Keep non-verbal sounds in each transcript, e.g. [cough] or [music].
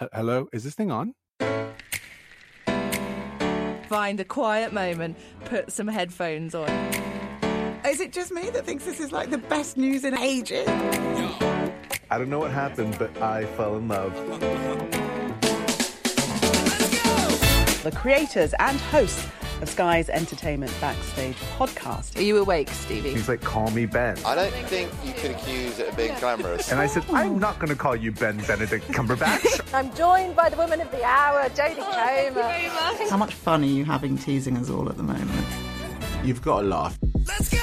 H- hello, is this thing on? Find a quiet moment, put some headphones on. Is it just me that thinks this is like the best news in ages? I don't know what happened, but I fell in love. The creators and hosts of Sky's Entertainment Backstage podcast. Are you awake, Stevie? He's like, call me Ben. I don't think you could accuse it of being glamorous. And I said, I'm not going to call you Ben Benedict Cumberbatch. [laughs] I'm joined by the woman of the hour, Jodie Comer. How much fun are you having teasing us all at the moment? You've got to laugh. Let's go!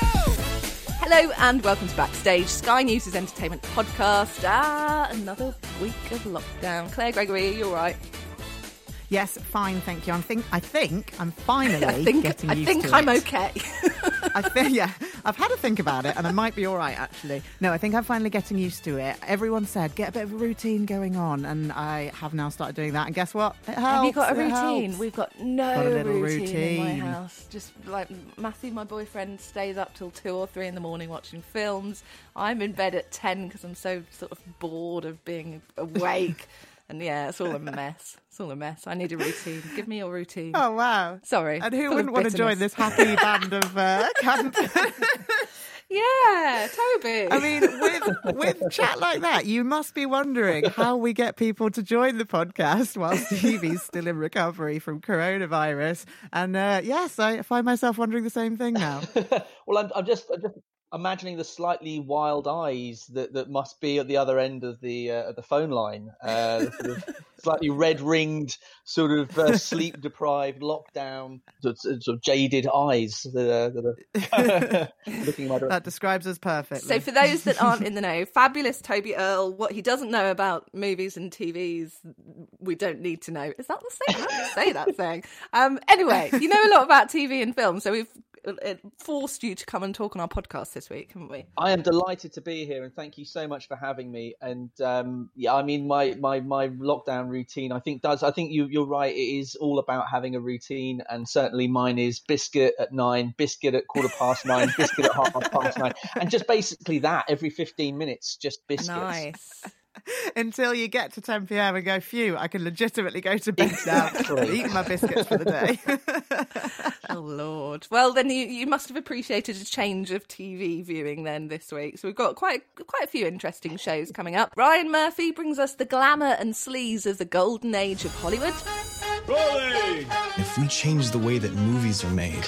Hello and welcome to Backstage, Sky News' entertainment podcast. Ah, another week of lockdown. Claire Gregory, you're you all right? Yes, fine, thank you. I think I think I'm [laughs] finally I think getting I used think to I'm it. okay. [laughs] [laughs] I think yeah, I've had to think about it, and I might be all right actually. No, I think I'm finally getting used to it. Everyone said get a bit of a routine going on, and I have now started doing that. And guess what? It helps. Have you got a routine? We've got no Got a little routine, in my house. Just like Matthew, my boyfriend, stays up till two or three in the morning watching films. I'm in bed at ten because I'm so sort of bored of being awake. And yeah, it's all a mess. It's all a mess. I need a routine. Give me your routine. Oh wow! Sorry. And who wouldn't want to join this happy band of uh, [laughs] camp? Yeah, Toby. I mean, with with chat like that, you must be wondering how we get people to join the podcast while Stevie's still in recovery from coronavirus. And uh, yes, I find myself wondering the same thing now. [laughs] well, I'm, I'm just, I'm just imagining the slightly wild eyes that, that must be at the other end of the uh, of the phone line, uh, the sort of [laughs] slightly red ringed, sort of uh, sleep deprived, lockdown, sort of, sort of jaded eyes that are, that are [laughs] looking in my direction. That describes us perfectly. So, for those that aren't [laughs] in the know, fabulous Toby Earle, what he doesn't know about movies and TVs, we don't need to know. Is that the same? How do you say that thing? Um, anyway, you know a lot about TV and film, so we've uh, forced you to come and talk on our podcast this week, haven't we? I am delighted to be here, and thank you so much for having me. And um, yeah, I mean, my, my my lockdown routine, I think does. I think you you're right. It is all about having a routine, and certainly mine is biscuit at nine, biscuit at quarter past nine, [laughs] biscuit at half past nine, and just basically that every fifteen minutes, just biscuits. Nice. [laughs] Until you get to 10 p.m. and go, phew, I can legitimately go to bed now. Exactly. Eat my biscuits for the day. [laughs] Oh Lord. Well, then you, you must have appreciated a change of TV viewing then this week. So we've got quite quite a few interesting shows coming up. Ryan Murphy brings us the glamour and sleaze of the golden age of Hollywood. Rolling! If we change the way that movies are made,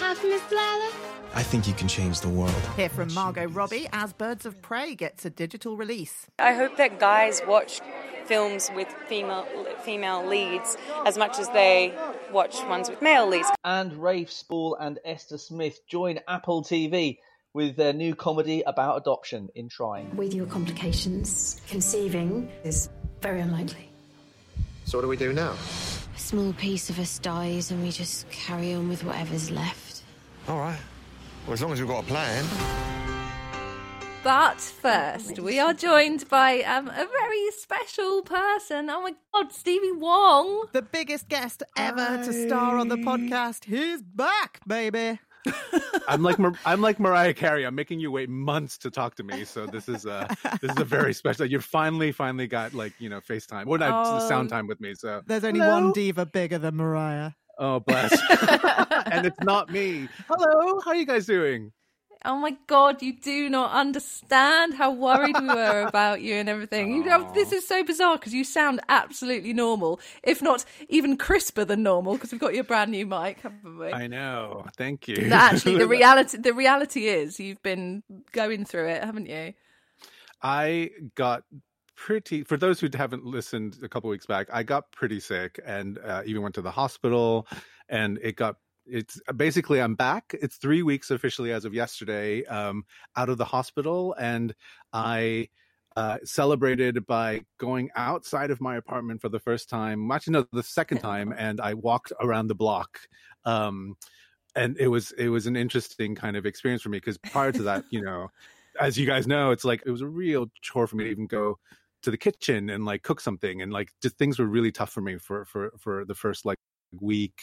I think you can change the world. Hear from Margot Robbie as Birds of Prey gets a digital release. I hope that guys watch films with female female leads as much as they watch ones with male leads. And Rafe Spall and Esther Smith join Apple TV with their new comedy about adoption in Trying. With your complications, conceiving is very unlikely. So what do we do now? A small piece of us dies and we just carry on with whatever's left. All right. Well, as long as we've got a plan. But first, we are joined by um, a very special person. Oh my God, Stevie Wong. The biggest guest ever to star on the podcast. He's back, baby. [laughs] I'm like Mar- I'm like Mariah Carey. I'm making you wait months to talk to me. So this is a this is a very [laughs] special. You finally finally got like you know FaceTime or not Oh. sound time with me. So There's only Hello? one diva bigger than Mariah. Oh bless. [laughs] and it's not me. Hello, how are you guys doing? Oh my God, you do not understand how worried we were [laughs] about you and everything. You know, this is so bizarre because you sound absolutely normal, if not even crisper than normal, because we've got your brand new mic, haven't we? I know. Thank you. Actually, the [laughs] reality the reality is you've been going through it, haven't you? I got pretty for those who haven't listened a couple weeks back i got pretty sick and uh, even went to the hospital and it got it's basically i'm back. It's three weeks officially as of yesterday um, out of the hospital and i uh, celebrated by going outside of my apartment for the first time actually no the second [laughs] time and i walked around the block um, and it was it was an interesting kind of experience for me because prior to that you know as you guys know it's like it was a real chore for me to even go to the kitchen and like cook something and like just things were really tough for me for for for the first like week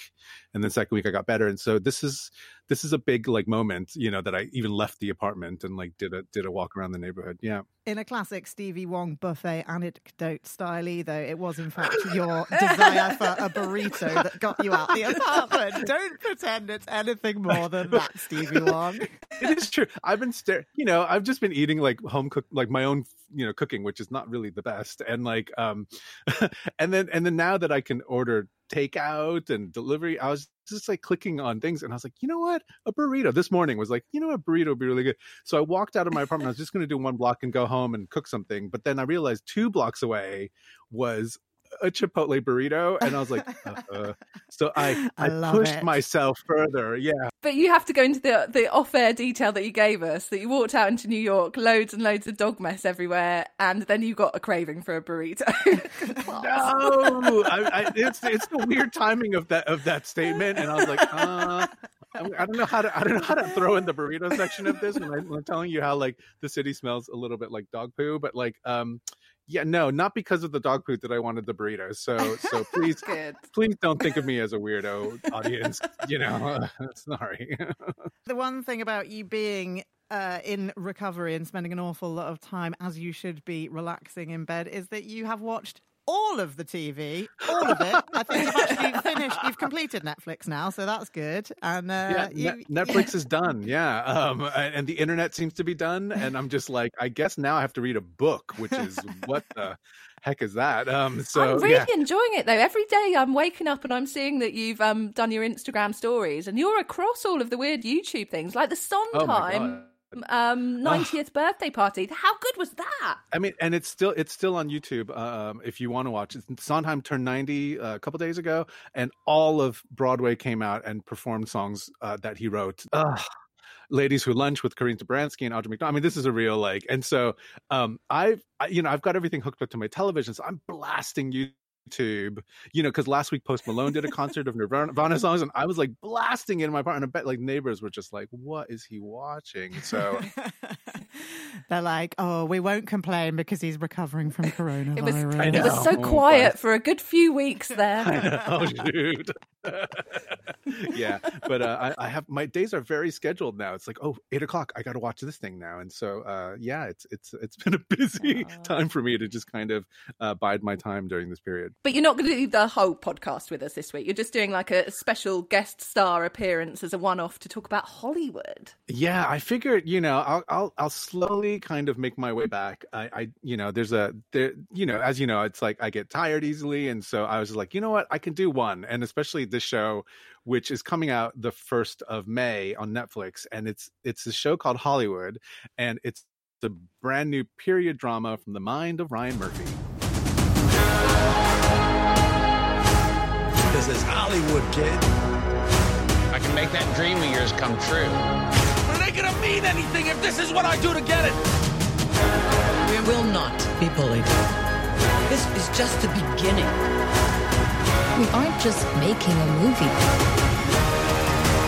and then second week i got better and so this is this is a big like moment you know that i even left the apartment and like did a did a walk around the neighborhood yeah. In a classic stevie wong buffet anecdote style though it was in fact [laughs] your desire for a burrito that got you out the apartment. Don't pretend it's anything more than that stevie wong. [laughs] It is true. I've been staring you know i've just been eating like home cooked like my own you know cooking which is not really the best and like um [laughs] and then and then now that i can order takeout and delivery. I was just like clicking on things and I was like, you know what? A burrito this morning was like, you know, a burrito would be really good. So I walked out of my apartment. I was just going to do one block and go home and cook something. But then I realized two blocks away was a Chipotle burrito, and I was like, [laughs] uh, so I I, I pushed it. myself further. Yeah, but you have to go into the the off air detail that you gave us that you walked out into New York, loads and loads of dog mess everywhere, and then you got a craving for a burrito. [laughs] no, I, I, it's it's the weird timing of that of that statement, and I was like, uh. I don't know how to I don't know how to throw in the burrito section of this when, I, am telling you how like the city smells a little bit like dog poo, but like um yeah, no, not because of the dog food that I wanted the burritos. So, so [laughs] please, please don't think of [laughs] me as a weirdo audience. You know, [laughs] sorry. the one thing about you being uh, in recovery and spending an awful lot of time, as you should be, relaxing in bed, is that you have watched all of the TV, all of it. I think you've actually [laughs] finished. You've completed Netflix now, so that's good. And uh, yeah, you... [laughs] Netflix is done. Yeah, um, and the internet seems to be done. And I'm just like, I guess now I have to read a book, which is [laughs] what the heck is that? Um, so I'm really yeah. enjoying it though. Every day I'm waking up and I'm seeing that you've um, done your Instagram stories, and you're across all of the weird YouTube things, like the Sondheim. Oh um 90th birthday party. How good was that? I mean and it's still it's still on youtube um if you want to watch it. Sondheim turned 90 uh, a couple days ago and all of broadway came out and performed songs uh, that he wrote. Ugh. Ladies Who Lunch with Christine Baranski and Audra McDonald. I mean, this is a real like, and so um, I've, I, you know, I've got everything hooked up to my television, so I'm blasting you YouTube, you know, because last week Post Malone did a concert of Nirvana [laughs] songs, and I was like blasting it in my apartment. And I bet like neighbors were just like, "What is he watching?" So [laughs] [laughs] they're like, "Oh, we won't complain because he's recovering from coronavirus." [laughs] it, was, it was so quiet for a good few weeks [laughs] there. oh shoot! yeah, but uh, I, I, have my days are very scheduled now. It's like, oh, eight o'clock. I got to watch this thing now, and so uh, yeah, it's it's it's been a busy time for me to just kind of uh, bide my time during this period. But you're not going to do the whole podcast with us this week. You're just doing like a special guest star appearance as a one-off to talk about Hollywood. Yeah, I figured, you know, I'll I'll, I'll slowly kind of make my way back. I, I, you know, there's a there, you know, as you know, it's like I get tired easily, and so I was like, you know what, I can do one, and especially this show, which is coming out the first of May on Netflix, and it's it's a show called Hollywood, and it's the brand new period drama from the mind of Ryan Murphy. This is Hollywood, kid. I can make that dream of yours come true. Mean anything if this is what I do to get it. We will not be bullied. This is just the beginning. We aren't just making a movie.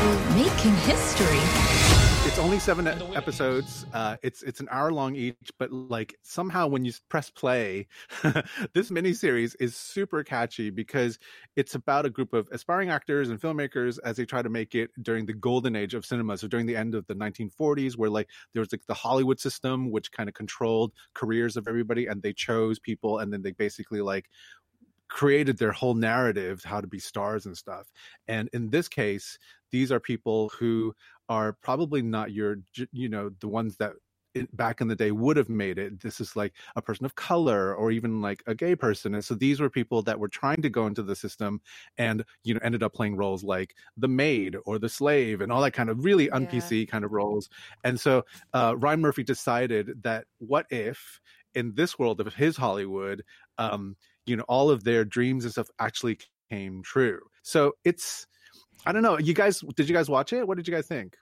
We're making history only seven episodes. Uh, it's it's an hour long each, but like somehow when you press play, [laughs] this miniseries is super catchy because it's about a group of aspiring actors and filmmakers as they try to make it during the golden age of cinema. So during the end of the 1940s, where like there was like the Hollywood system, which kind of controlled careers of everybody, and they chose people, and then they basically like created their whole narrative how to be stars and stuff and in this case these are people who are probably not your you know the ones that back in the day would have made it this is like a person of color or even like a gay person and so these were people that were trying to go into the system and you know ended up playing roles like the maid or the slave and all that kind of really un pc yeah. kind of roles and so uh, ryan murphy decided that what if in this world of his hollywood um, you know all of their dreams and stuff actually came true so it's i don't know you guys did you guys watch it what did you guys think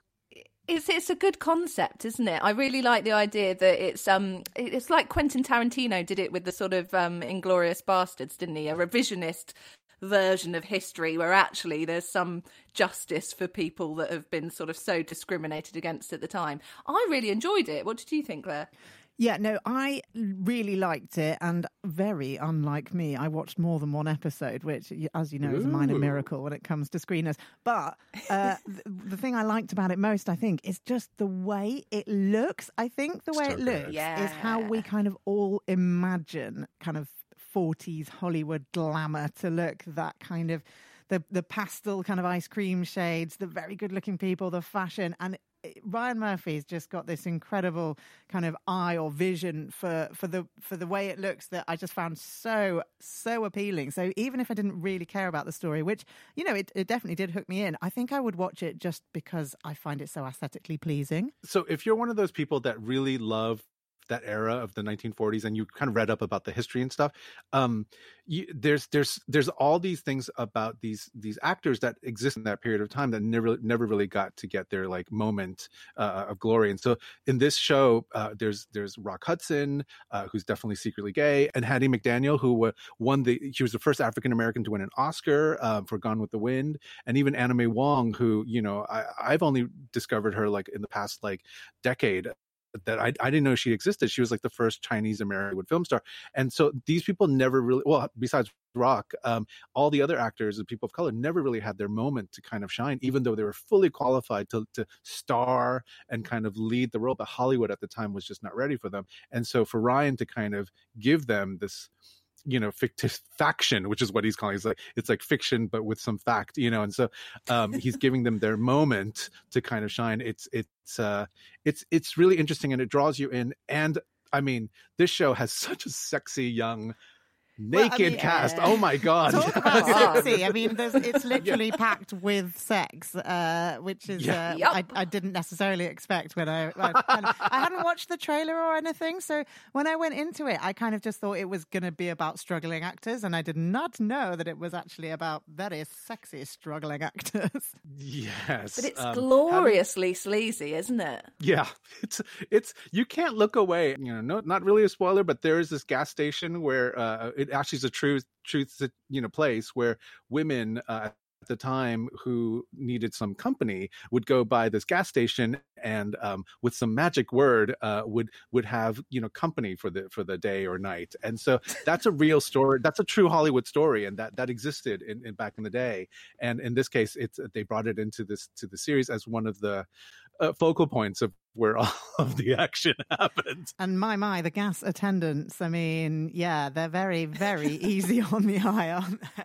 it's it's a good concept, isn't it? I really like the idea that it's um it's like Quentin Tarantino did it with the sort of um Inglourious Basterds, didn't he? A revisionist version of history where actually there's some justice for people that have been sort of so discriminated against at the time. I really enjoyed it. What did you think, Claire? Yeah, no, I really liked it, and very unlike me, I watched more than one episode, which, as you know, is a minor miracle when it comes to screeners. But uh, [laughs] the, the thing I liked about it most, I think, is just the way it looks. I think the way So it good. looks is how we kind of all imagine kind of 40s Hollywood glamour to look that kind of the the pastel kind of ice cream shades, the very good looking people, the fashion, and it- Ryan Murphy's just got this incredible kind of eye or vision for for the for the way it looks that I just found so so appealing. So even if I didn't really care about the story, which you know it, it definitely did hook me in, I think I would watch it just because I find it so aesthetically pleasing. So if you're one of those people that really love that era of the 1940s and you kind of read up about the history and stuff um you, there's there's there's all these things about these these actors that exist in that period of time that never never really got to get their like moment uh, of glory. And so in this show uh, there's there's rock hudson uh, who's definitely secretly gay and hattie mcdaniel who uh, won the she was the first african american to win an oscar uh, for gone with the wind and even may wong who you know I, i've only discovered her like in the past like decade that I, I didn't know she existed. She was like the first Chinese American film star. And so these people never really, well, besides Rock, um, all the other actors and people of color never really had their moment to kind of shine, even though they were fully qualified to, to star and kind of lead the role. But Hollywood at the time was just not ready for them. And so for Ryan to kind of give them this, you know fictive faction which is what he's calling it's like it's like fiction but with some fact you know and so um he's [laughs] giving them their moment to kind of shine. It's it's uh it's it's really interesting and it draws you in. And i mean this show has [laughs] such a sexy young Well, I naked mean, cast uh, oh my god Talk [laughs] about sexy. I mean, there's, it's literally packed with sex, uh, which is Yeah. uh, Yup. I, I didn't necessarily expect when I I, kind of, I hadn't watched the trailer or anything. So when I went into it, I kind of just thought it was going to be about struggling actors, and I did not know that it was actually about very sexy struggling actors. [laughs] yes But it's um, having- gloriously sleazy, isn't it? Yeah, [laughs] it's it's you can't look away. You know, no, not really a spoiler, but there is this gas station where uh, it actually is a true truth you know place where women uh, at the time who needed some company would go by this gas station and um, with some magic word uh, would would have you know company for the for the day or night. And so that's a real story that's a true hollywood story and that that existed in, in back in the day. And in this case it's they brought it into this to the series as one of the uh, focal points of where [laughs] all of the action [laughs] happens And my my, the gas attendants. I mean, yeah, they're very very easy [laughs] on the eye, aren't they?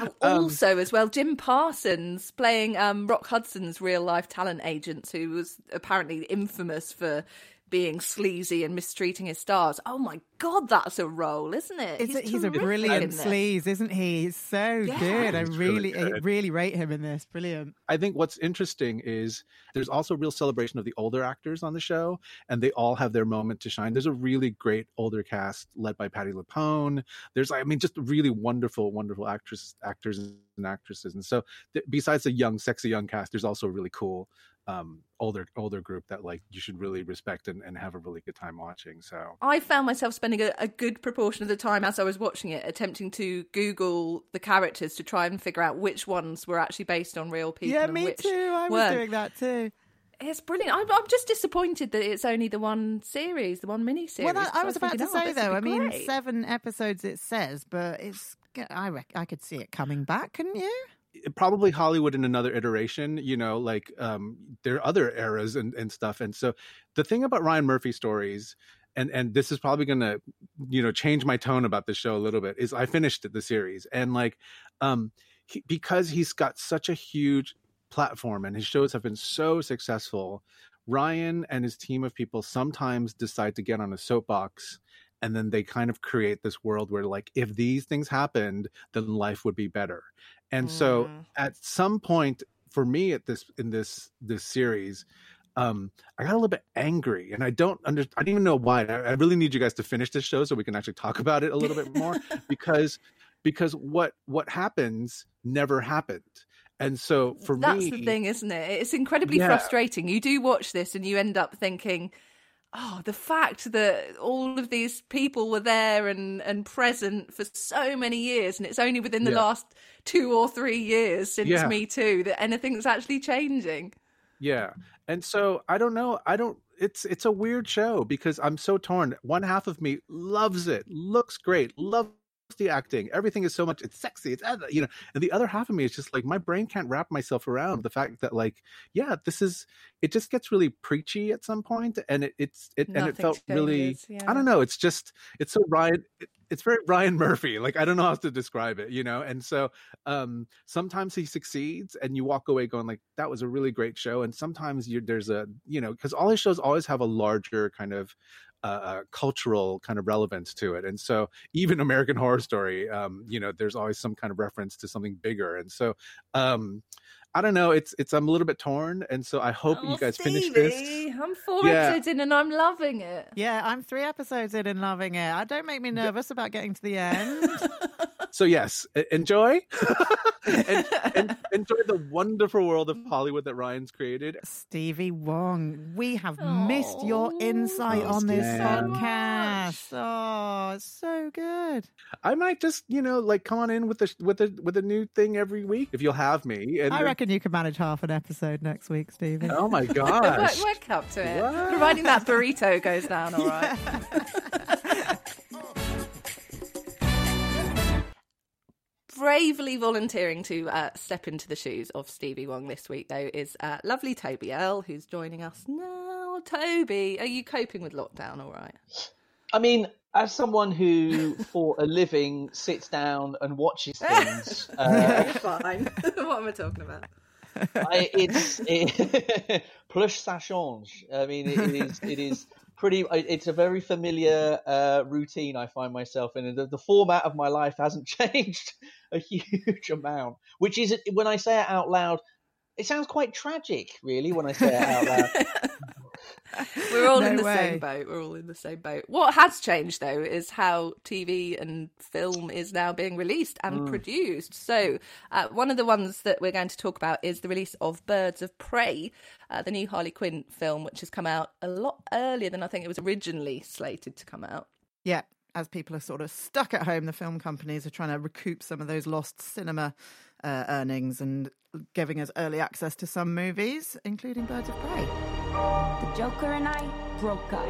And Um, also, as well, Jim Parsons playing um, Rock Hudson's real life talent agent, who was apparently infamous for being sleazy and mistreating his stars. Oh my god, that's a role, isn't it? It's a, he's a brilliant sleaze, isn't he? He's so Yeah. good. I He's really really, I really rate him in this. Brilliant. I think what's interesting is there's also real celebration of the older actors on the show, and they all have their moment to shine. There's a really great older cast led by Patty LuPone. There's, I mean, just really wonderful, wonderful actors, actors and actresses. And so, th- besides the young, sexy young cast, there's also a really cool um, older, older group that like you should really respect and, and have a really good time watching. So I found myself spending a, a good proportion of the time as I was watching it attempting to Google the characters to try and figure out which ones were actually based on real people. yeah, and me which too. I was weren't. doing that too. It's brilliant. I'm, I'm just disappointed that it's only the one series, the one mini series. Well, that, I was about to say though. I mean, seven. seven episodes it says, but it's. I rec- I could see it coming back, couldn't you? Probably Hollywood in another iteration, you know, like um there are other eras and, and stuff. And so the thing about Ryan Murphy stories, and and this is probably gonna, you know, change my tone about the show a little bit, is I finished the series and like um he, because he's got such a huge platform and his shows have been so successful, Ryan and his team of people sometimes decide to get on a soapbox and then they kind of create this world where like if these things happened then life would be better and so Mm. at some point for me at this in this this series um i got a little bit angry and i don't under i don't even know why I, I really need you guys to finish this show so we can actually talk [laughs] about it a little bit more [laughs] because because what what happens never happened and so for That's me that's the thing, isn't it? It's incredibly Yeah. frustrating. You do watch this and you end up thinking, oh, the fact that all of these people were there and, and present for so many years, and it's only within the Yeah. last two or three years since Yeah. Me Too that anything's actually changing. Yeah. And so I don't know. I don't it's it's a weird show because I'm so torn. One half of me loves it, looks great, loves the acting, everything is so much. It's sexy, it's you know, and the other half of me is just like my brain can't wrap myself around the fact that like, yeah, this is. It just gets really preachy at some point, and it, it's it and it Nothing felt really. yeah. I don't know. It's just it's so Ryan. It, it's very Ryan Murphy. Like I don't know how to describe it, you know. And so um sometimes he succeeds, and you walk away going like that was a really great show. And sometimes you there's a you know because all his shows always have a larger kind of uh, uh, cultural kind of relevance to it. And so even American Horror Story, um, you know, there's always some kind of reference to something bigger. And so um I don't know. It's it's I'm a little bit torn, and so I hope you guys finish this. Oh, I'm four Yeah. episodes in and I'm loving it. Yeah, I'm three episodes in and loving it. I don't make me nervous about getting to the end. [laughs] So yes, enjoy, [laughs] and, and [laughs] enjoy the wonderful world of Hollywood that Ryan's created. Stevie Wong, we have missed your insight Oh, on this Stevie. podcast. Oh, it's so good. I might just you know like come on in with a with a with a new thing every week if you'll have me. And I reckon you can manage half an episode next week, Stevie. Oh my [laughs] work, gosh. work up to it. What? Providing that burrito goes down all right. Bravely volunteering to uh, step into the shoes of Stevie Wong this week, though, is uh, lovely Toby L, who's joining us now. Toby, are you coping with lockdown all right? I mean, as someone who, for a living, sits down and watches [laughs] things, uh, You're fine. [laughs] what am I talking about? I, it's it, [laughs] plus ça change. I mean, it, it is it is pretty. It's a very familiar uh, routine I find myself in, and the, the format of my life hasn't [laughs] changed a huge amount. Which is when I say it out loud, it sounds quite tragic, really, when I say it out loud. [laughs] [laughs] We're all No in the way. same boat. We're all in the same boat. What has changed, though, is how TV and film is now being released and Mm. produced. So, uh, one of the ones that we're going to talk about is the release of Birds of Prey, uh, the new Harley Quinn film, which has come out a lot earlier than I think it was originally slated to come out. Yeah, as people are sort of stuck at home, the film companies are trying to recoup some of those lost cinema uh, earnings and giving us early access to some movies, including Birds of Prey. The Joker and I broke up. I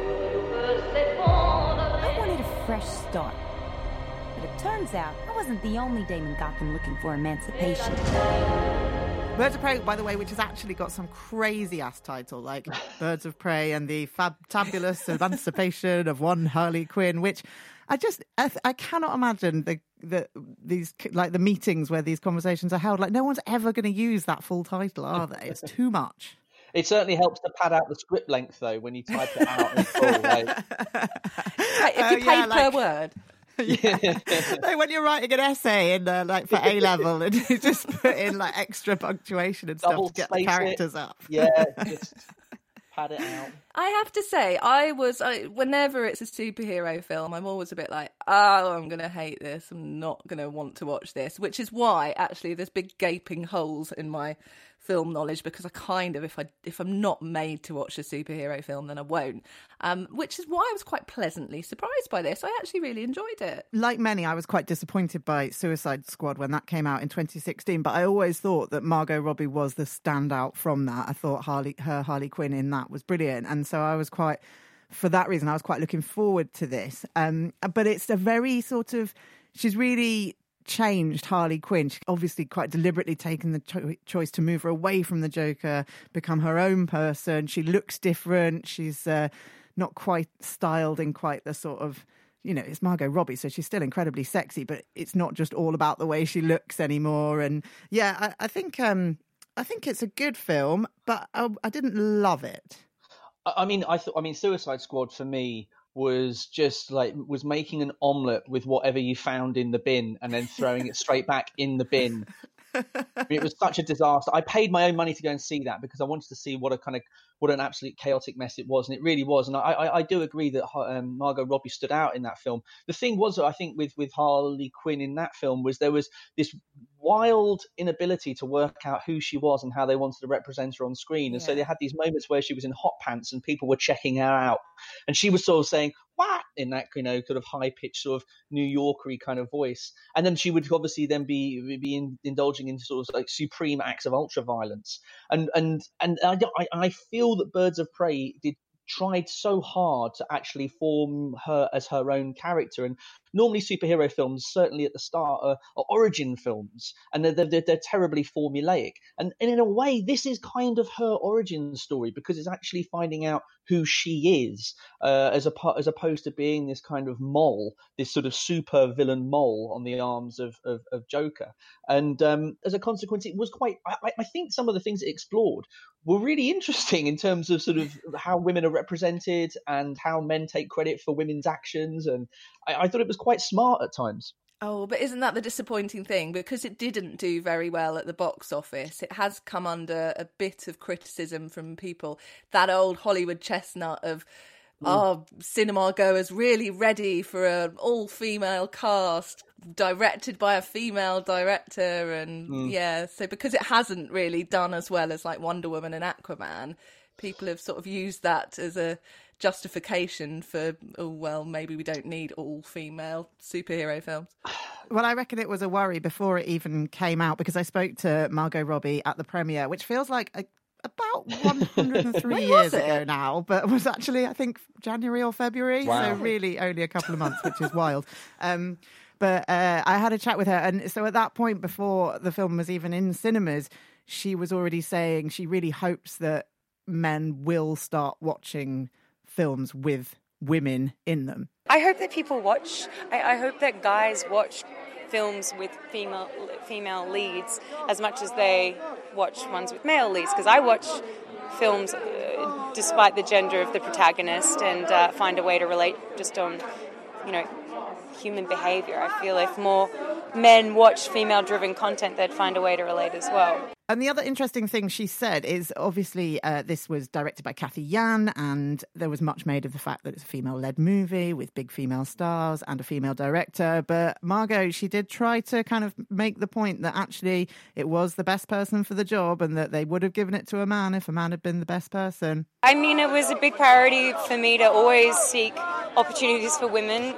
wanted a fresh start. But it turns out I wasn't the only Damon Gotham looking for emancipation. Birds of Prey, by the way, which has actually got some crazy ass title like [laughs] Birds of Prey and the fabulous emancipation of one Harley Quinn, which I just I, th- I cannot imagine the the these like the meetings where these conversations are held. Like no one's ever going to use that full title, are they? It's too much. It certainly helps to pad out the script length, though, when you type it out in full. Like, [laughs] If you Oh, paid yeah, per like- word. [laughs] [laughs] like when you're writing an essay in uh, like for A level and you just put in like extra punctuation and stuff to get the space it. characters up. yeah, just pad it out. I have to say, I was I, whenever it's a superhero film, I'm always a bit like, oh, I'm gonna hate this. I'm not gonna want to watch this. Which is why actually there's big gaping holes in my film knowledge because I kind of if I if I'm not made to watch a superhero film, then I won't. Um, which is why I was quite pleasantly surprised by this. I actually really enjoyed it. like many, I was quite disappointed by Suicide Squad when that came out in 2016. But I always thought that Margot Robbie was the standout from that. I thought Harley, her Harley Quinn in that was brilliant, and so I was quite, for that reason, I was quite looking forward to this. Um, but it's a very sort of, she's really changed Harley Quinn. Obviously quite deliberately taken the cho- choice to move her away from the Joker, become her own person. She looks different. She's uh, not quite styled in quite the sort of you know, it's Margot Robbie, so she's still incredibly sexy, but it's not just all about the way she looks anymore. And yeah, I, I think um, I think it's a good film, but I, I didn't love it. I mean, I thought. I mean, Suicide Squad for me was just like was making an omelette with whatever you found in the bin and then throwing it straight back in the bin. I mean, it was such a disaster. I paid my own money to go and see that because I wanted to see what a kind of what an absolute chaotic mess it was, and it really was. And I, I, I do agree that um, Margot Robbie stood out in that film. The thing was, I think, with with Harley Quinn in that film was there was this wild inability to work out who she was and how they wanted to represent her on screen, and so they had these moments where she was in hot pants and people were checking her out, and she was sort of saying "what" in that you know sort of high pitched sort of New Yorkery kind of voice, and then she would obviously then be be in, indulging into sort of like supreme acts of ultra violence, and and and I, I I feel that Birds of Prey did tried so hard to actually form her as her own character. And normally, superhero films, certainly at the start, are, are origin films, and they're, they're, they're terribly formulaic. And, and in a way, this is kind of her origin story because it's actually finding out who she is, uh, as a as opposed to being this kind of mole, this sort of super villain mole on the arms of of, of Joker. And um, as a consequence, it was quite. I, I think some of the things it explored were really interesting in terms of sort of how women are represented and how men take credit for women's actions. And I, I thought it was quite smart at times. Oh, but isn't that the disappointing thing? Because it didn't do very well at the box office. It has come under a bit of criticism from people. That old Hollywood chestnut of our cinema goers really ready for an all female cast directed by a female director and Mm. yeah so because it hasn't really done as well as like wonder woman and aquaman people have sort of used that as a justification for oh well maybe we don't need all female superhero films Well, I reckon it was a worry before it even came out because I spoke to Margot Robbie at the premiere, which feels like a, about [laughs] 103 years ago now, but was actually, I think, January or February. Wow. So, really, only a couple of months, which is wild. Um, but uh, I had a chat with her. And so, at that point, before the film was even in cinemas, she was already saying she really hopes that men will start watching films with women in them. I hope that people watch. I, I hope that guys watch films with female female leads as much as they watch ones with male leads. Because I watch films uh, despite the gender of the protagonist and uh, find a way to relate just on, you know, human behavior. I feel if more men watch female-driven content, they'd find a way to relate as well. And the other interesting thing she said is obviously uh, this was directed by Cathy Yan, and there was much made of the fact that it's a female led movie with big female stars and a female director. But Margot, she did try to kind of make the point that actually it was the best person for the job and that they would have given it to a man if a man had been the best person. I mean, it was a big priority for me to always seek opportunities for women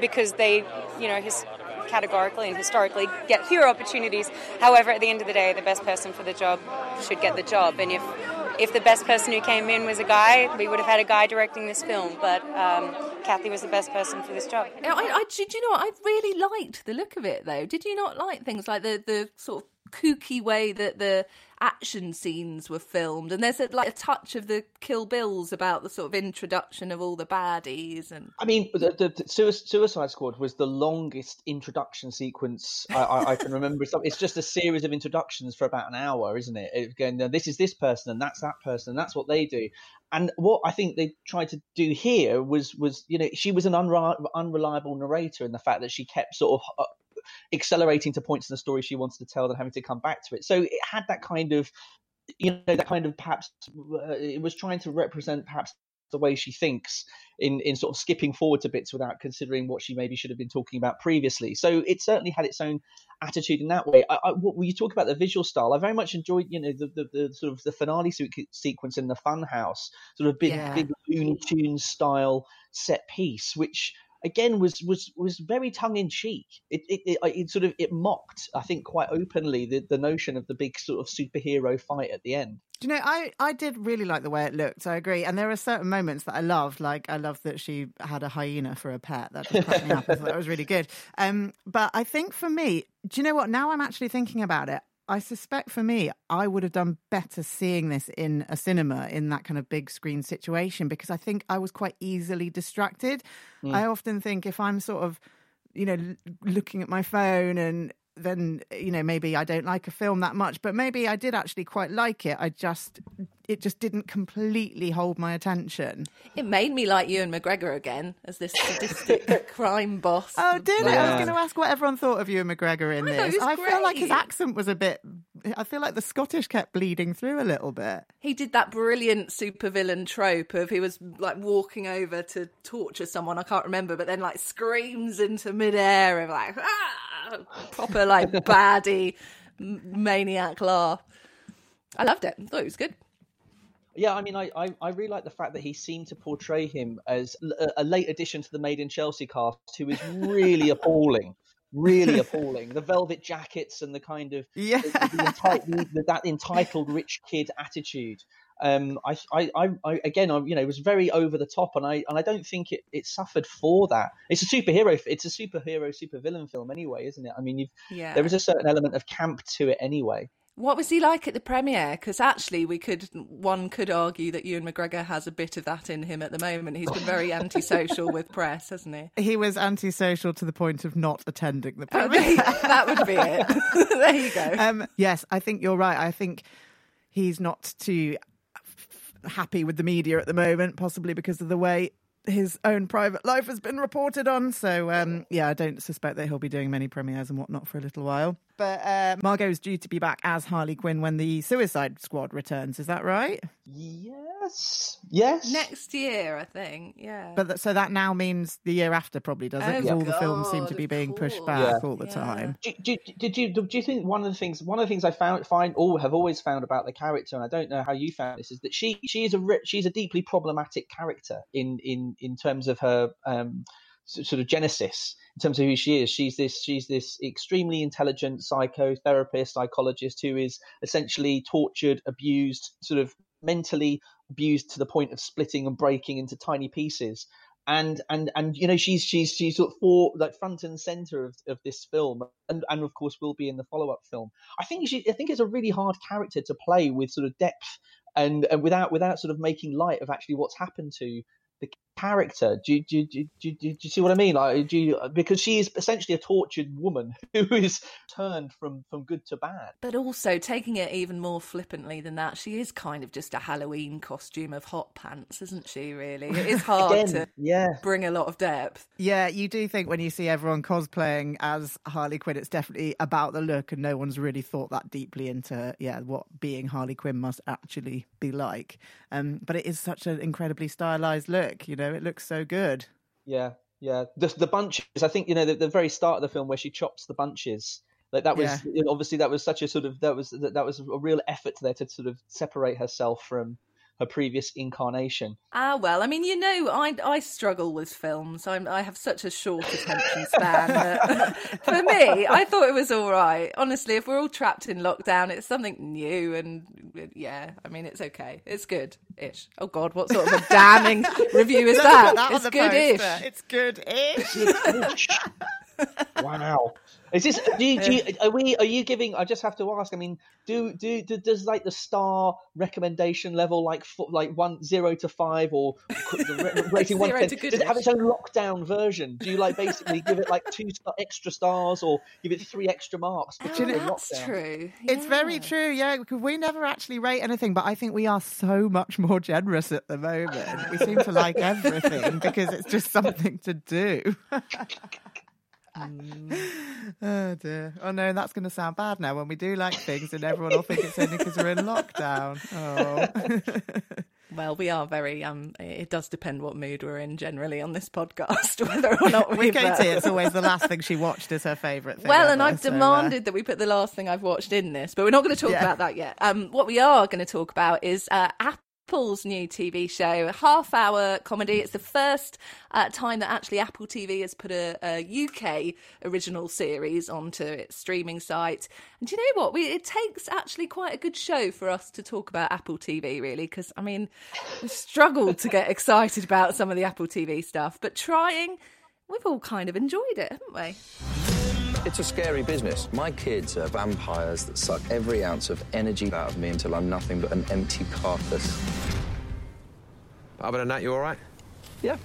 because they, you know, his, categorically and historically get fewer opportunities. However, at the end of the day, the best person for the job should get the job. And if if the best person who came in was a guy, we would have had a guy directing this film. But um, Cathy was the best person for this job. I, I, did you know? I really liked the look of it though. Did you not like things like the the sort of kooky way that the action scenes were filmed and there's a, like a touch of the kill bills about the sort of introduction of all the baddies and I mean, the, the, the Suicide Squad was the longest introduction sequence I, I, I can remember. It's, just a series of introductions for about an hour, isn't it? Going, this is this person, and that's that person, and that's what they do. And what I think they tried to do here was, was you know, she was an unre- unreliable narrator in the fact that she kept sort of uh, accelerating to points in the story she wanted to tell, then having to come back to it. So it had that kind of, you know, that kind of perhaps uh, it was trying to represent perhaps the way she thinks in in sort of skipping forward to bits without considering what she maybe should have been talking about previously. So it certainly had its own attitude in that way. I, I, when you talk about the visual style, I very much enjoyed you know the, the, the sort of the finale se- sequence in the Funhouse, sort of big Yeah. big Looney Tunes style set piece, which again was was was very tongue in cheek. It, it it it sort of it mocked, I think, quite openly the the notion of the big sort of superhero fight at the end. Do you know, I, I did really like the way it looked. I agree. And there are certain moments that I loved. Like, I loved that she had a hyena for a pet. That just me up. I thought that was really good. Um, but I think for me, do you know what? Now I'm actually thinking about it. I suspect for me, I would have done better seeing this in a cinema in that kind of big screen situation because I think I was quite easily distracted. Mm. I often think if I'm sort of, you know, looking at my phone and then you know maybe I don't like a film that much, but maybe I did actually quite like it. I just it just didn't completely hold my attention. it made me like Ewan McGregor again as this sadistic [laughs] crime boss. Oh, did it? I was going to ask what everyone thought of Ewan McGregor in I this. was I feel like his accent was a bit. I feel like the Scottish kept bleeding through a little bit. He did that brilliant supervillain trope of he was like walking over to torture someone, I can't remember, but then like screams into midair and like ah, proper like [laughs] baddie maniac laugh. I loved it. I thought it was good. Yeah, I mean, I, I, I really like the fact that he seemed to portray him as a late addition to the Made in Chelsea cast, who is really [laughs] appalling, really [laughs] appalling. The velvet jackets and the kind of Yeah. the, the enti- the- that entitled rich kid attitude. Um, I, I, I, I again, I, you know, it was very over the top, and I, and I don't think it, it suffered for that. It's a superhero, it's a superhero, supervillain film anyway, isn't it? I mean, you've, Yeah. there is a certain element of camp to it anyway. What was he like at the premiere? Because actually, we could one could argue that Ewan McGregor has a bit of that in him at the moment. He's been very antisocial with press, hasn't he? He was antisocial to the point of not attending the [laughs] Oh, premiere. that would be it. [laughs] there you go. Um, yes, I think you're right. I think he's not too happy with the media at the moment, possibly because of the way his own private life has been reported on. So, um, yeah, I don't suspect that he'll be doing many premieres and whatnot for a little while. But uh, Margot's due to be back as Harley Quinn when the Suicide Squad returns. Is that right? Yes. Yes. Next year, I think. Yeah. But th- so that now means the year after, probably does it? Oh, Because all the films seem to be of being pushed back Yeah. all the Yeah. time. do, do, did you do you think one of the things one of the things I found find or have always found about the character and I don't know how you found this is that she she is a ri- she's a deeply problematic character in in in terms of her um s- sort of genesis in terms of who she is. She's this she's this extremely intelligent psychotherapist psychologist who is essentially tortured abused sort of mentally abused to the point of splitting and breaking into tiny pieces. And and and you know she's she's she's sort of for like front and center of, of this film and and of course will be in the follow-up film. I think she i think it's a really hard character to play with sort of depth and, and without without sort of making light of actually what's happened to the character do you, do, you- do, you- do, do you see what i mean like do you, because she is essentially a tortured woman [laughs] who is turned from from good to bad But also taking it even more flippantly than that, she is kind of just a Halloween costume of hot pants, isn't she? Really, it is [laughs] hard Again, to yeah bring a lot of depth. Yeah, you do think when you see everyone cosplaying as Harley Quinn, it's definitely about the look, and no one's really thought that deeply into yeah what being Harley Quinn must actually be like. Um, but it is such an incredibly stylized look. You know, it looks so good. Yeah, yeah. The the bunches. I think you know the, the very start of the film where she chops the bunches. Like that was Yeah. obviously that was such a sort of that was that, that was a real effort there to sort of separate herself from her previous incarnation. Ah, well, I mean, you know, I I struggle with films. I'm I have such a short attention span. that [laughs] for me, I thought it was all right. Honestly, if we're all trapped in lockdown, it's something new, and yeah, I mean, it's okay. It's good ish. Oh God, what sort of a damning [laughs] review is that? that it's good ish. It's good-ish. [laughs] wow. Is this? Do you, do you, are we? Are you giving? I just have to ask. I mean, do do, do does like the star recommendation level like fo- like one zero to five or [laughs] rating one Zero ten? to Does it have its own lockdown version? Do you like basically give it like two star, extra stars or give it three extra marks? Oh, that's lockdown? true. It's very true, yeah, because we never actually rate anything, but I think we are so much more generous at the moment. We seem to like everything because it's just something to do. [laughs] [laughs] oh dear. Oh no, that's going to sound bad now when we do like things and everyone will think it's only because we're in lockdown. Oh. [laughs] [laughs] Well, we are very. Um, it does depend what mood we're in generally on this podcast, whether or not With we've. Katie, uh, it's always the last thing she watched is her favourite thing. Well, and I've so, uh, demanded that we put the last thing I've watched in this, but we're not going to talk Yeah. about that yet. Um, what we are going to talk about is uh, Apple's new TV show, a half-hour comedy. It's the first uh, time that actually Apple TV has put a, a UK original series onto its streaming site. And you know what? We, it takes actually quite a good show for us to talk about Apple TV, really, because I mean, we've struggled to get excited about some of the Apple TV stuff, but trying. We've all kind of enjoyed it, haven't we? It's a scary business. My kids are vampires that suck every ounce of energy out of me until I'm nothing but an empty carcass. Other than that, you all right? Yeah.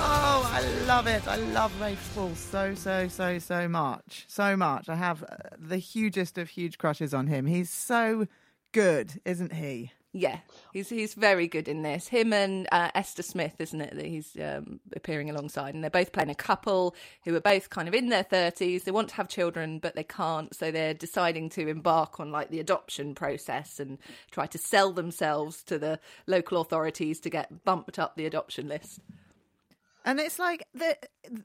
Oh, I love it. I love Rafe Spall so, so, so, so much. So much. I have uh, the hugest of huge crushes on him. He's so good, isn't he? Yeah, he's he's very good in this. Him and uh, Esther Smith, isn't it, that he's um, appearing alongside, and they're both playing a couple who are both kind of in their thirties. They want to have children, but they can't, so they're deciding to embark on like the adoption process and try to sell themselves to the local authorities to get bumped up the adoption list. And it's like the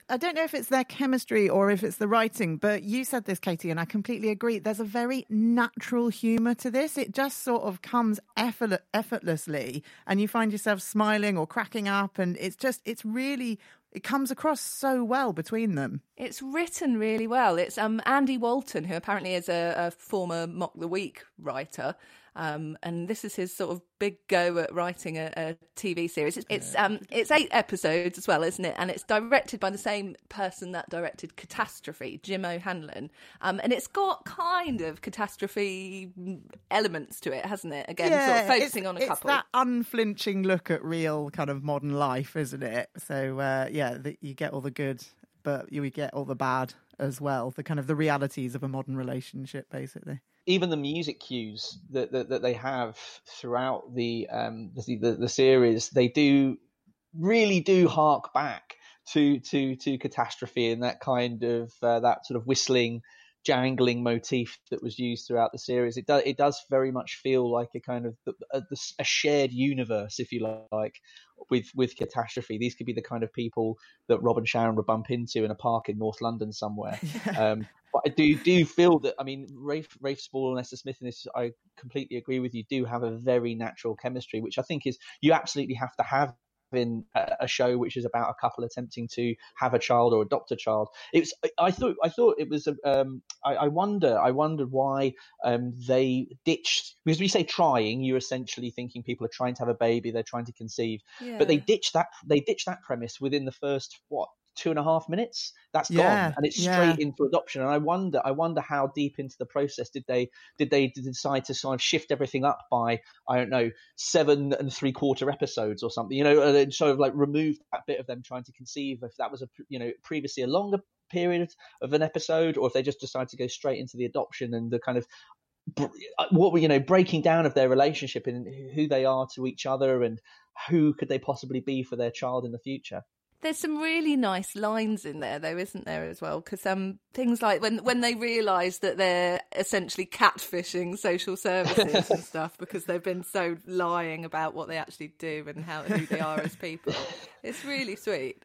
I don't know if it's their chemistry or if it's the writing, but you said this, Katie, and I completely agree. There's a very natural humour to this. It just sort of comes effort, effortlessly, and you find yourself smiling or cracking up, and it's just it's really it comes across so well between them. It's written really well. It's um, Andy Wolton, who apparently is a, a former Mock the Week writer. Um, and this is his sort of big go at writing a, a TV series. It's it's, um, it's eight episodes as well, isn't it? And it's directed by the same person that directed Catastrophe, Jim O'Hanlon. Um, and it's got kind of catastrophe elements to it, hasn't it? Again, sort of focusing on a couple. it's that unflinching look at real kind of modern life, isn't it? So uh, yeah, the, you get all the good, but you get all the bad as well. The kind of the realities of a modern relationship, basically. Even the music cues that, that, that they have throughout the, um, the, the the series, they do really do hark back to to to catastrophe and that kind of uh, that sort of whistling jangling motif that was used throughout the series. It does it does very much feel like a kind of a, a shared universe if you like with with catastrophe. These could be the kind of people that rob and sharon would bump into in a park in north london somewhere. [laughs] Um, but I do do feel that I mean Rafe Rafe Spall and Esther Smith in this I completely agree with you do have a very natural chemistry which I think is you absolutely have to have in a, a show which is about a couple attempting to have a child or adopt a child. It's I thought I thought it was um, I, I wonder I wondered why um, they ditched because we say trying you're essentially thinking people are trying to have a baby they're trying to conceive Yeah. but they ditched that they ditched that premise within the first what two and a half minutes that's Yeah, gone and it's yeah. straight into adoption and i wonder i wonder how deep into the process did they did they decide to sort of shift everything up by i don't know seven and three quarter episodes or something you know and then sort of like remove that bit of them trying to conceive if that was a you know previously a longer period of an episode or if they just decided to go straight into the adoption and the kind of uh, what were you know breaking down of their relationship and who they are to each other and who could they possibly be for their child in the future There's some really nice lines in there, though, isn't there, as well? Because um, things like when when they realise that they're essentially catfishing social services and [laughs] stuff because they've been so lying about what they actually do and how who they are as people. It's really sweet.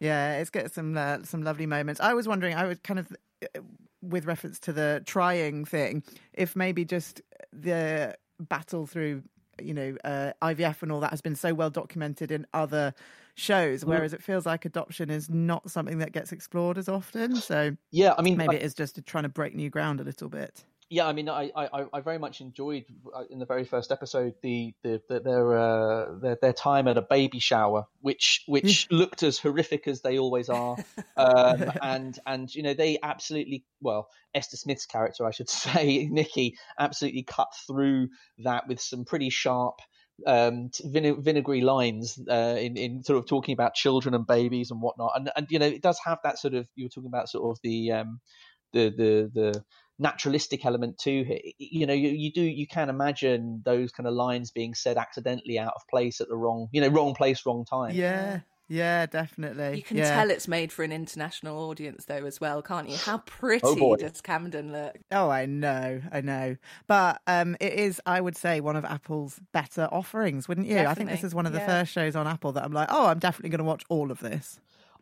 Yeah, it's got some uh, some lovely moments. I was wondering, I was kind of uh, with reference to the trying thing, if maybe just the battle through, you know, uh, IVF and all that has been so well documented in other shows, Mm. whereas it feels like adoption is not something that gets explored as often. So yeah, I mean, maybe I- it is just trying to break new ground a little bit. Yeah, I mean, I, I, I very much enjoyed uh, in the very first episode the, the, the their, uh, their their time at a baby shower, which which looked as horrific as they always are, [laughs] um, and and you know they absolutely well Esther Smith's character, I should [laughs] say, Nikki, absolutely cut through that with some pretty sharp um, vine- vinegary lines uh, in, in sort of talking about children and babies and whatnot. And, and you know, it does have that sort of you were talking about sort of the um, the the the naturalistic element to it. You know, you, you do you can imagine those kind of lines being said accidentally out of place at the wrong you know wrong place wrong time. Yeah, yeah, definitely. You can yeah. tell it's made for an international audience, though, as well, can't you? How pretty Oh, does Camden look? Oh, I know, I know. But um, it is, I would say, one of Apple's better offerings, wouldn't you? I think this is one of the yeah. first shows on Apple that I'm like, oh, I'm definitely going to watch all of this.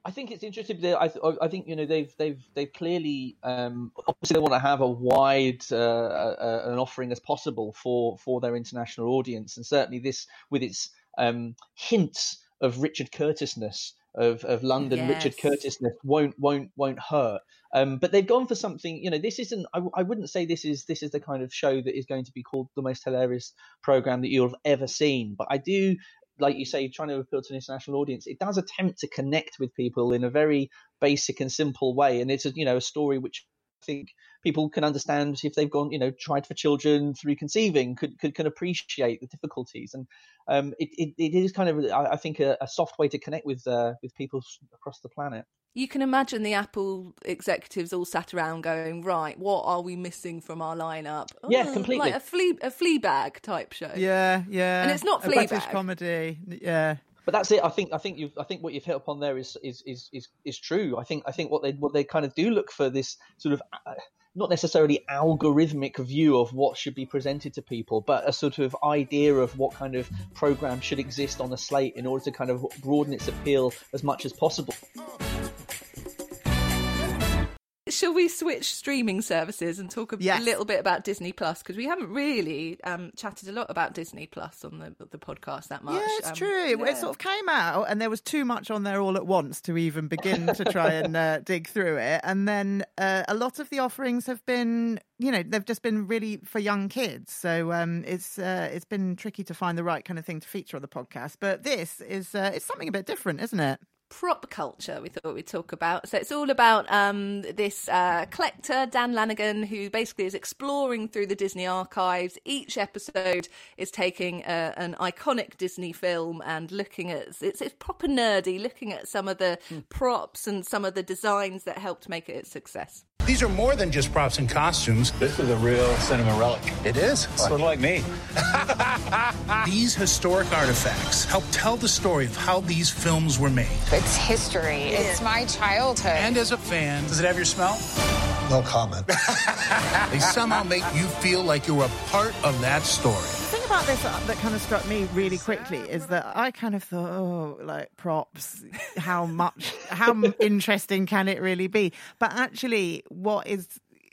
I think it's interesting. That I, th- I think you know they've they've they've clearly um, obviously they want to have a wide uh, uh, an offering as possible for for their international audience, and certainly this with its um, hints of Richard Curtisness of of London Richard Curtisness won't won't won't hurt. Um, but they've gone for something. You know, this isn't. I, I wouldn't say this is this is the kind of show that is going to be called the most hilarious program that you'll have ever seen. But I do like you say, trying to appeal to an international audience, it does attempt to connect with people in a very basic and simple way, and it's a, you know a story which I think people can understand if they've gone you know tried for children through conceiving could could can appreciate the difficulties, and um, it, it it is kind of I I think a, a soft way to connect with uh, with people across the planet. You can imagine the Apple executives all sat around going, right, what are we missing from our lineup? Yeah, Oh, completely. Like a flea a Fleabag type show. Yeah, yeah. And it's not a British Fleabag. comedy. Yeah. But that's it. I think. I think you've. I think what you've hit upon there is is is is, is true. I think. I think what they what they kind of do look for this sort of. Not necessarily algorithmic view of what should be presented to people, but a sort of idea of what kind of program should exist on a slate in order to kind of broaden its appeal as much as possible. Shall we switch streaming services and talk a Yes. little bit about Disney Plus because we haven't really um, chatted a lot about Disney Plus on the the podcast that much. Yeah, it's Um, true. It- yeah. It sort of came out, and there was too much on there all at once to even begin to try [laughs] and uh, dig through it. And then uh, a lot of the offerings have been, you know, they've just been really for young kids. So um, it's uh, it's been tricky to find the right kind of thing to feature on the podcast. But this is uh, it's something a bit different, isn't it? Prop culture we thought we'd talk about. So it's all about um, this uh, collector, Dan Lanigan, who basically is exploring through the Disney archives. Each episode is taking uh, an iconic Disney film and looking at it's, it's proper nerdy, looking at some of the props and some of the designs that helped make it a success. These are more than just props and costumes. This is a real cinema relic. It is. Sort of like me. [laughs] [laughs] These historic artifacts help tell the story of how these films were made. It's history. It's my childhood. And as a fan, does it have your smell? No comment. [laughs] They somehow make you feel like you're a part of that story. The thing about this uh, that that kind of struck me really quickly is that I kind of thought, oh, like props, how much, how interesting can it really be? But actually, what is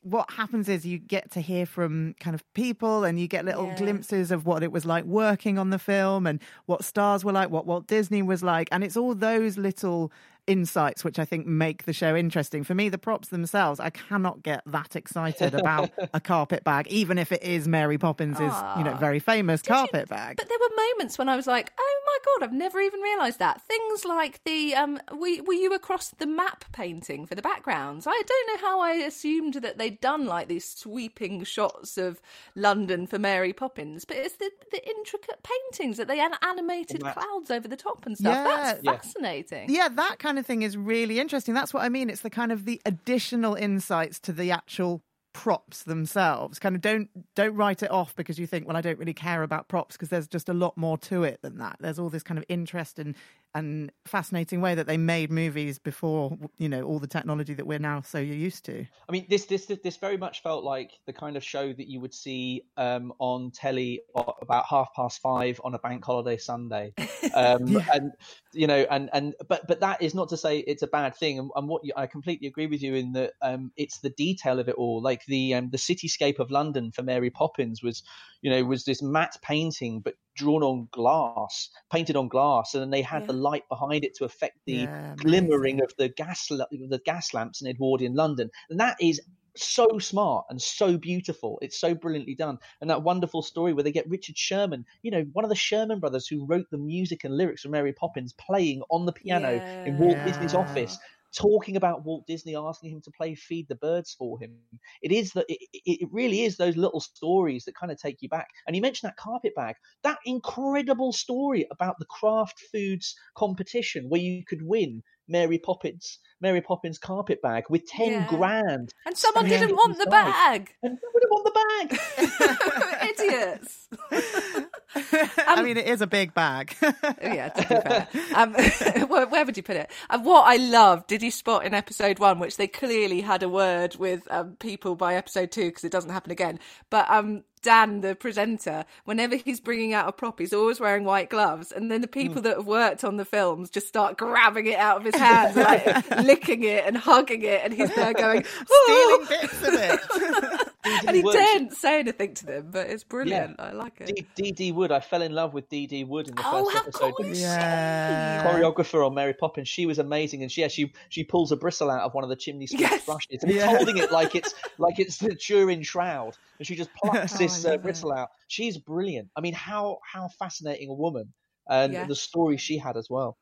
what happens is you get to hear from kind of people and you get little Yeah. glimpses of what it was like working on the film and what stars were like, what Walt Disney was like. And it's all those little insights which I think make the show interesting. For me, the props themselves, I cannot get that excited about [laughs] a carpet bag, even if it is Mary Poppins' you know, Ah. very famous carpet bag. But there were moments when I was like, "Oh my god, I've never even realised that." Things like the um, were, were you across the map painting for the backgrounds? I don't know how I assumed that they'd done like these sweeping shots of London for Mary Poppins, but it's the the intricate paintings that they an- animated clouds over the top and stuff. Yeah. That's Yeah. fascinating. Yeah, that kind of thing is really interesting. That's what I mean. It's the kind of the additional insights to the actual props themselves. Kind of don't don't write it off because you think, well, I don't really care about props because there's just a lot more to it than that. There's all this kind of interest and and fascinating way that they made movies before you know all the technology that we're now so used to. I mean, this this this very much felt like the kind of show that you would see um, on telly about half past five on a bank holiday Sunday, [laughs] um, and you know, and and but but that is not to say it's a bad thing. And, and what you, I completely agree with you in that um, it's the detail of it all. Like the um, the cityscape of London for Mary Poppins was, you know, was this matte painting but drawn on glass, painted on glass, and then they had the light behind it to affect the Yeah, glimmering of the gas the gas lamps in Edwardian London, and that is so smart and so beautiful. It's so brilliantly done, and that wonderful story where they get Richard Sherman, you know, one of the Sherman brothers who wrote the music and lyrics for Mary Poppins, playing on the piano in Walt Disney's office. Talking about Walt Disney asking him to play "Feed the Birds" for him, it is that it, it really is those little stories that kind of take you back. And you mentioned that carpet bag, that incredible story about the craft foods competition where you could win Mary Poppins, Mary Poppins carpet bag with ten Yeah. grand. And someone didn't want the bag. And who would want the bag? Idiots. [laughs] I mean, it is a big bag. [laughs] yeah, to be fair. Um, [laughs] where, would you put it? And what I love, did you spot in episode one, which they clearly had a word with um, people by episode two because it doesn't happen again. But um, Dan, the presenter, whenever he's bringing out a prop, he's always wearing white gloves, and then the people that have worked on the films just start grabbing it out of his hands, like [laughs] licking it and hugging it, and he's there going Stealing bits of it. And he Works. didn't say anything to them, but it's brilliant. I like it. D- Dee Dee Wood. I fell in love with Dee Dee Wood in the Oh, first how episode. cool is she? Yeah. choreographer on Mary Poppins. She was amazing, and she yeah, she she pulls a bristle out of one of the chimney sweep's Yes. brushes and Yeah. is holding it like it's [laughs] like it's the Turin shroud, and she just plucks [laughs] Oh, this uh, bristle out. She's brilliant. I mean, how how fascinating a woman, and Yeah. the story she had as well.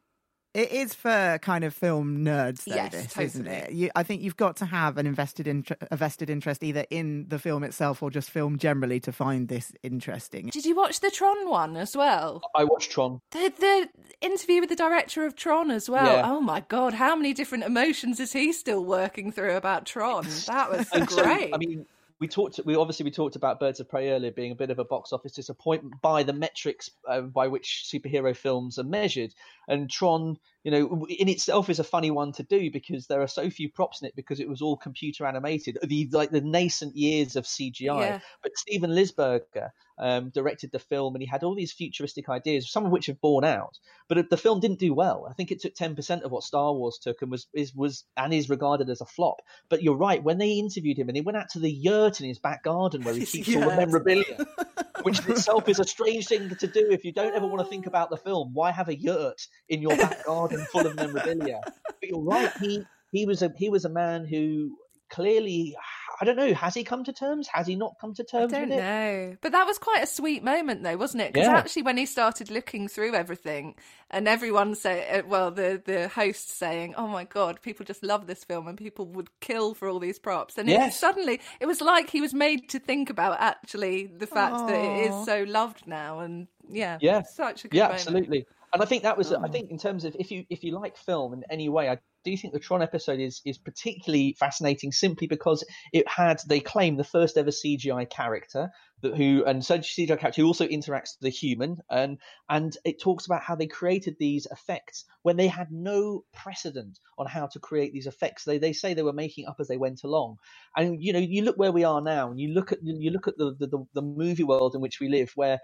It is for kind of film nerds, though, Yes, this, isn't it? You, I think you've got to have an invested inter- a vested interest either in the film itself or just film generally to find this interesting. Did you watch the Tron one as well? I watched Tron. The, the interview with the director of Tron as well. Yeah. Oh my god, how many different emotions is he still working through about Tron? That was [laughs] And so, great. I mean, we talked. We obviously we talked about Birds of Prey earlier being a bit of a box office disappointment by the metrics uh, by which superhero films are measured. And Tron you know, in itself is a funny one to do because there are so few props in it because it was all computer animated. The like the nascent years of CGI. Yeah. But Steven Lisberger um, directed the film, and he had all these futuristic ideas, some of which have borne out. But the film didn't do well. I think it took ten percent of what Star Wars took, and was is was and is regarded as a flop. But you're right. When they interviewed him, and he went out to the yurt in his back garden where he [laughs] keeps all the memorabilia, [laughs] which in itself is a strange thing to do if you don't ever want to think about the film. Why have a yurt in your back garden full of memorabilia? But you're right. He he was a he was a man who clearly I don't know. Has he come to terms? Has he not come to terms I don't with it? know. But that was quite a sweet moment, though, wasn't it? Because Yeah. actually, when he started looking through everything, and everyone say, uh, well, the the host saying, "Oh my god, people just love this film, and people would kill for all these props," and it suddenly it was like he was made to think about actually the fact that it is so loved now, and yeah, Yeah, such a good yeah, moment. absolutely. And I think that was, I think, in terms of if you if you like film in any way, I do you think the Tron episode is is particularly fascinating simply because it had they claim the first ever CGI character that who and so CGI character who also interacts with the human and and it talks about how they created these effects when they had no precedent on how to create these effects. They they say they were making up as they went along, and you know you look where we are now and you look at you look at the the, the, the movie world in which we live where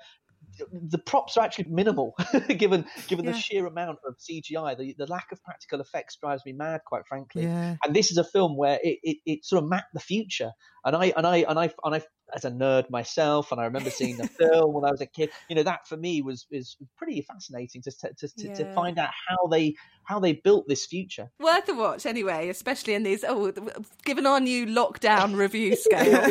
the props are actually minimal [laughs] given given Yeah. the sheer amount of CGI. The, the lack of practical effects drives me mad, quite frankly. Yeah. And this is a film where it, it, it sort of mapped the future. And I and I and I and I as a nerd myself, and I remember seeing the [laughs] film when I was a kid. You know that for me was is pretty fascinating to to, to, to find out how they how they built this future. Worth a watch anyway, especially in these. Oh, given our new lockdown review [laughs] scale,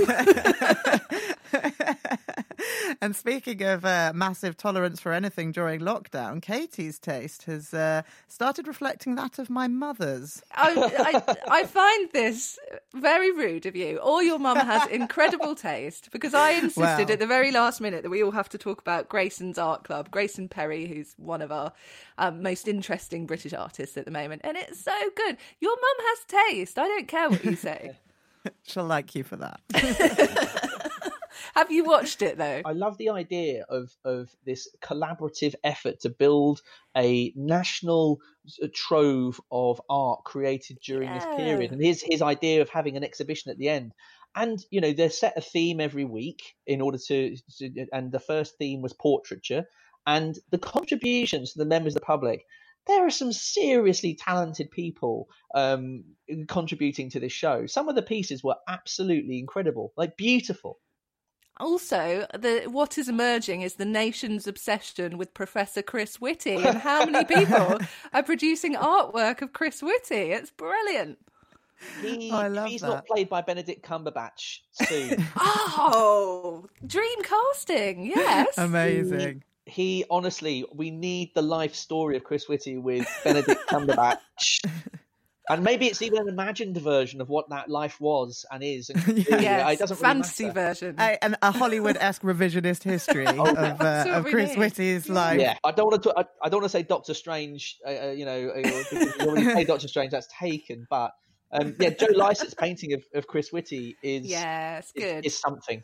[laughs] and speaking of uh, massive tolerance for anything during lockdown, Katie's taste has uh, started reflecting that of my mother's. I, I, [laughs] I find this very rude of you. Or your mum has incredible [laughs] taste because I insisted Well. at the very last minute that we all have to talk about Grayson's art club. Grayson Perry, who's one of our um, most interesting British artists at the moment, and it's so good. Your mum has taste. I don't care what you say. She'll like you for that. Have you watched it though? I love the idea of of this collaborative effort to build a national s- trove of art created during this period, and his his idea of having an exhibition at the end. And you know they set a theme every week in order to, to, and the first theme was portraiture, and the contributions to the members of the public. There are some seriously talented people um, contributing to this show. Some of the pieces were absolutely incredible, like beautiful. Also, the what is emerging is the nation's obsession with Professor Chris Whitty, and [laughs] how many people are producing artwork of Chris Whitty? It's brilliant. He, Oh, I if love he's that. not played by Benedict Cumberbatch soon. [laughs] [laughs] Oh, dream casting, yes. Amazing. he honestly, we need the life story of Chris Whitty with Benedict Cumberbatch. And maybe it's even an imagined version of what that life was and is. And [laughs] really, Yes, it doesn't fantasy matter. version. A, an- a Hollywood-esque revisionist history [laughs] of, uh, That's what of Chris need. Whitty's life. Yeah, I don't want to. I, I don't want to say Doctor Strange. Uh, uh, you know, uh, you already say [laughs] Doctor Strange. That's taken. But um, yeah, Joe Lycett's painting of, of Chris Whitty is Yes, is, good. is something.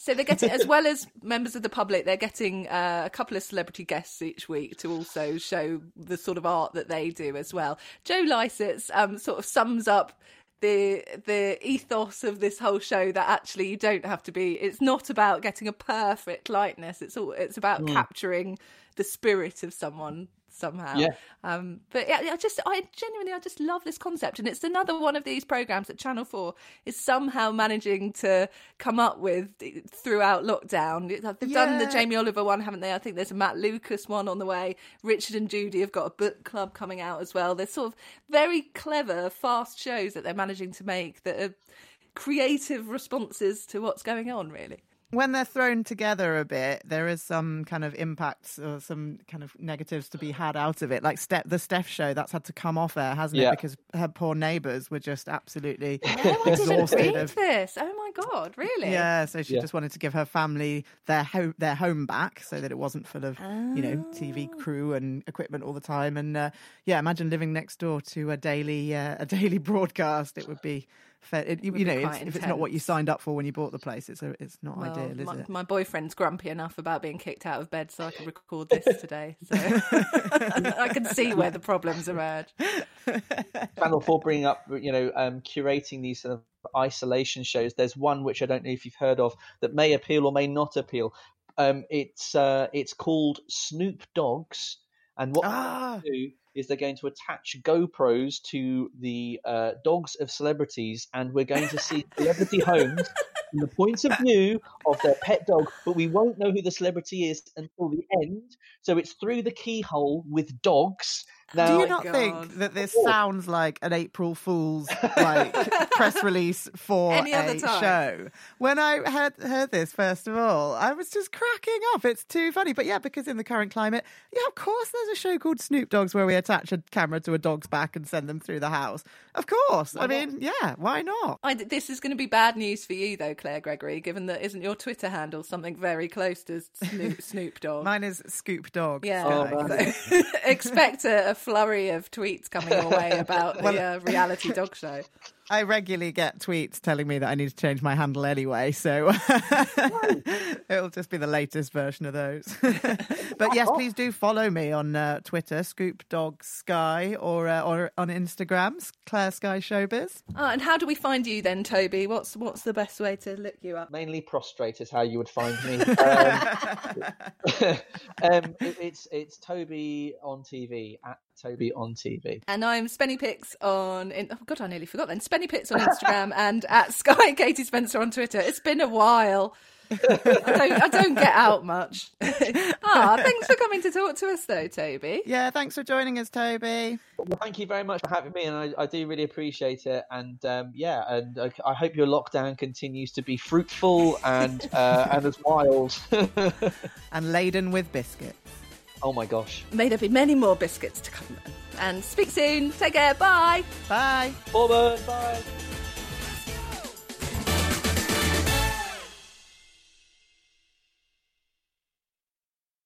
So they're getting, as well as [laughs] members of the public, they're getting uh, a couple of celebrity guests each week to also show the sort of art that they do as well. Joe Lycett's um, sort of sums up the the ethos of this whole show that actually you don't have to be. It's not about getting a perfect likeness. It's all. It's about Mm. capturing the spirit of someone somehow. Yeah. Um, but yeah, I just, I genuinely, I just love this concept, and it's another one of these programs that Channel Four is somehow managing to come up with throughout lockdown. They've done the Jamie Oliver one, haven't they? I think there's a Matt Lucas one on the way. Richard and Judy have got a book club coming out as well. They're sort of very clever, fast shows that they're managing to make that are creative responses to what's going on. Really. When they're thrown together a bit, there is some kind of impacts or some kind of negatives to be had out of it. Like Steph, the Steph show, that's had to come off air, hasn't Yeah. it? Because her poor neighbours were just absolutely Oh, I didn't exhausted of. this. Oh my god, really? Yeah, so she Yeah. just wanted to give her family their home, their home back, so that it wasn't full of you know TV Oh. crew and equipment all the time. And uh, yeah, imagine living next door to a daily uh, a [laughs] daily broadcast. It would be Fair, it, you, you know, quite if, if it's not what you signed up for when you bought the place, it's a, it's not Well, ideal, is my, it? my boyfriend's grumpy enough about being kicked out of bed so I can record this [laughs] today. So [laughs] I can see where the problems emerge. Channel Four bringing up, you know, um, curating these sort of isolation shows. There's one which I don't know if you've heard of that may appeal or may not appeal. Um, it's uh, it's called Snoop Dogs, and what Ah. they do is they're going to attach GoPros to the uh, dogs of celebrities, and we're going to see celebrity [laughs] homes from the point of view of their pet dog, but we won't know who the celebrity is until the end. So it's through the keyhole with dogs. Now, Do you not think that this sounds like an April Fool's like [laughs] press release for Any a time. show? When I heard heard this, first of all, I was just cracking up. It's too funny, but yeah, because in the current climate, yeah, of course, there's a show called Snoop Dogs where we attach a camera to a dog's back and send them through the house. Of course, I Why mean, yeah, why not? I, this is going to be bad news for you, though, Claire Gregory, given that isn't your Twitter handle something very close to Snoop, [laughs] Snoop Dogg? Mine is Scoop Dog. Yeah. Sky. So [laughs] expect a, a flurry of tweets coming your way [laughs] about the uh, reality dog show. I regularly get tweets telling me that I need to change my handle anyway, so [laughs] it'll just be the latest version of those. [laughs] but yes, please do follow me on uh, Twitter, Scoop Dog Sky, or uh, or on Instagram, Claire Sky Showbiz. Ah, and how do we find you then, Toby? What's what's the best way to look you up? mainly prostrate is how you would find me. [laughs] Um, um, it- it's it's Toby on TV at Toby on TV. And I'm Spenny Picks on. In, oh God, I nearly forgot then. Spenny Picks on Instagram [laughs] and at Sky Katie Spencer on Twitter. It's been a while. I don't, I don't get out much. [laughs] ah, thanks for coming to talk to us, though, Toby. Yeah, thanks for joining us, Toby. Well, thank you very much for having me, and I, I do really appreciate it. And um, yeah, and I, I hope your lockdown continues to be fruitful and uh, and as wild. [laughs] And laden with biscuits. Oh my gosh! May there be many more biscuits to come. And speak soon. Take care. Bye. Bye. Bye. Bye.